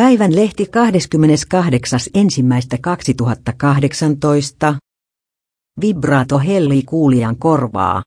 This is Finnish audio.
Päivän lehti 28.1.2018. Vibraato hellii kuulijan korvaa.